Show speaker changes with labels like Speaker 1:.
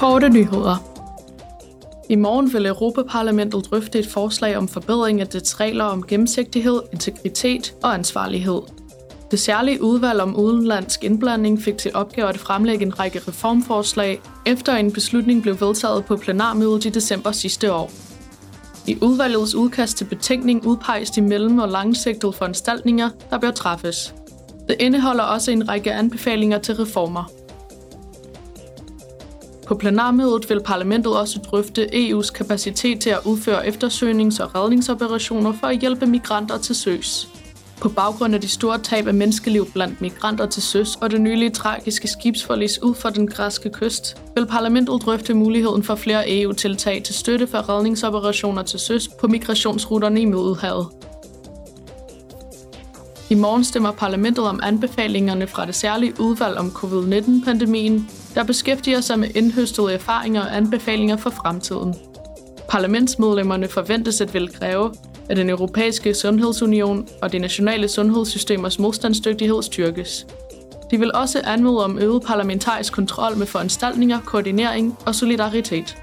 Speaker 1: Korte nyheder. I morgen vil Europaparlamentet drøfte et forslag om forbedring af dets regler om gennemsigtighed, integritet og ansvarlighed. Det særlige udvalg om udenlandsk indblanding fik til opgave at fremlægge en række reformforslag, efter en beslutning blev vedtaget på plenarmødet i december sidste år. I udvalgets udkast til betænkning udpeges de mellem- og langsigtede foranstaltninger, der bør træffes. Det indeholder også en række anbefalinger til reformer. På plenarmødet vil parlamentet også drøfte EU's kapacitet til at udføre eftersøgnings- og redningsoperationer for at hjælpe migranter til søs. På baggrund af de store tab af menneskeliv blandt migranter til søs og det nylige tragiske skibsforlis ud for den græske kyst, vil parlamentet drøfte muligheden for flere EU-tiltag til støtte for redningsoperationer til søs på migrationsruterne i Middelhavet. I morgen stemmer parlamentet om anbefalingerne fra det særlige udvalg om covid-19-pandemien, der beskæftiger sig med indhøstede erfaringer og anbefalinger for fremtiden. Parlamentsmedlemmerne forventes at vil kræve, at den europæiske sundhedsunion og de nationale sundhedssystemers modstandsdygtighed styrkes. De vil også anmode om øget parlamentarisk kontrol med foranstaltninger, koordinering og solidaritet.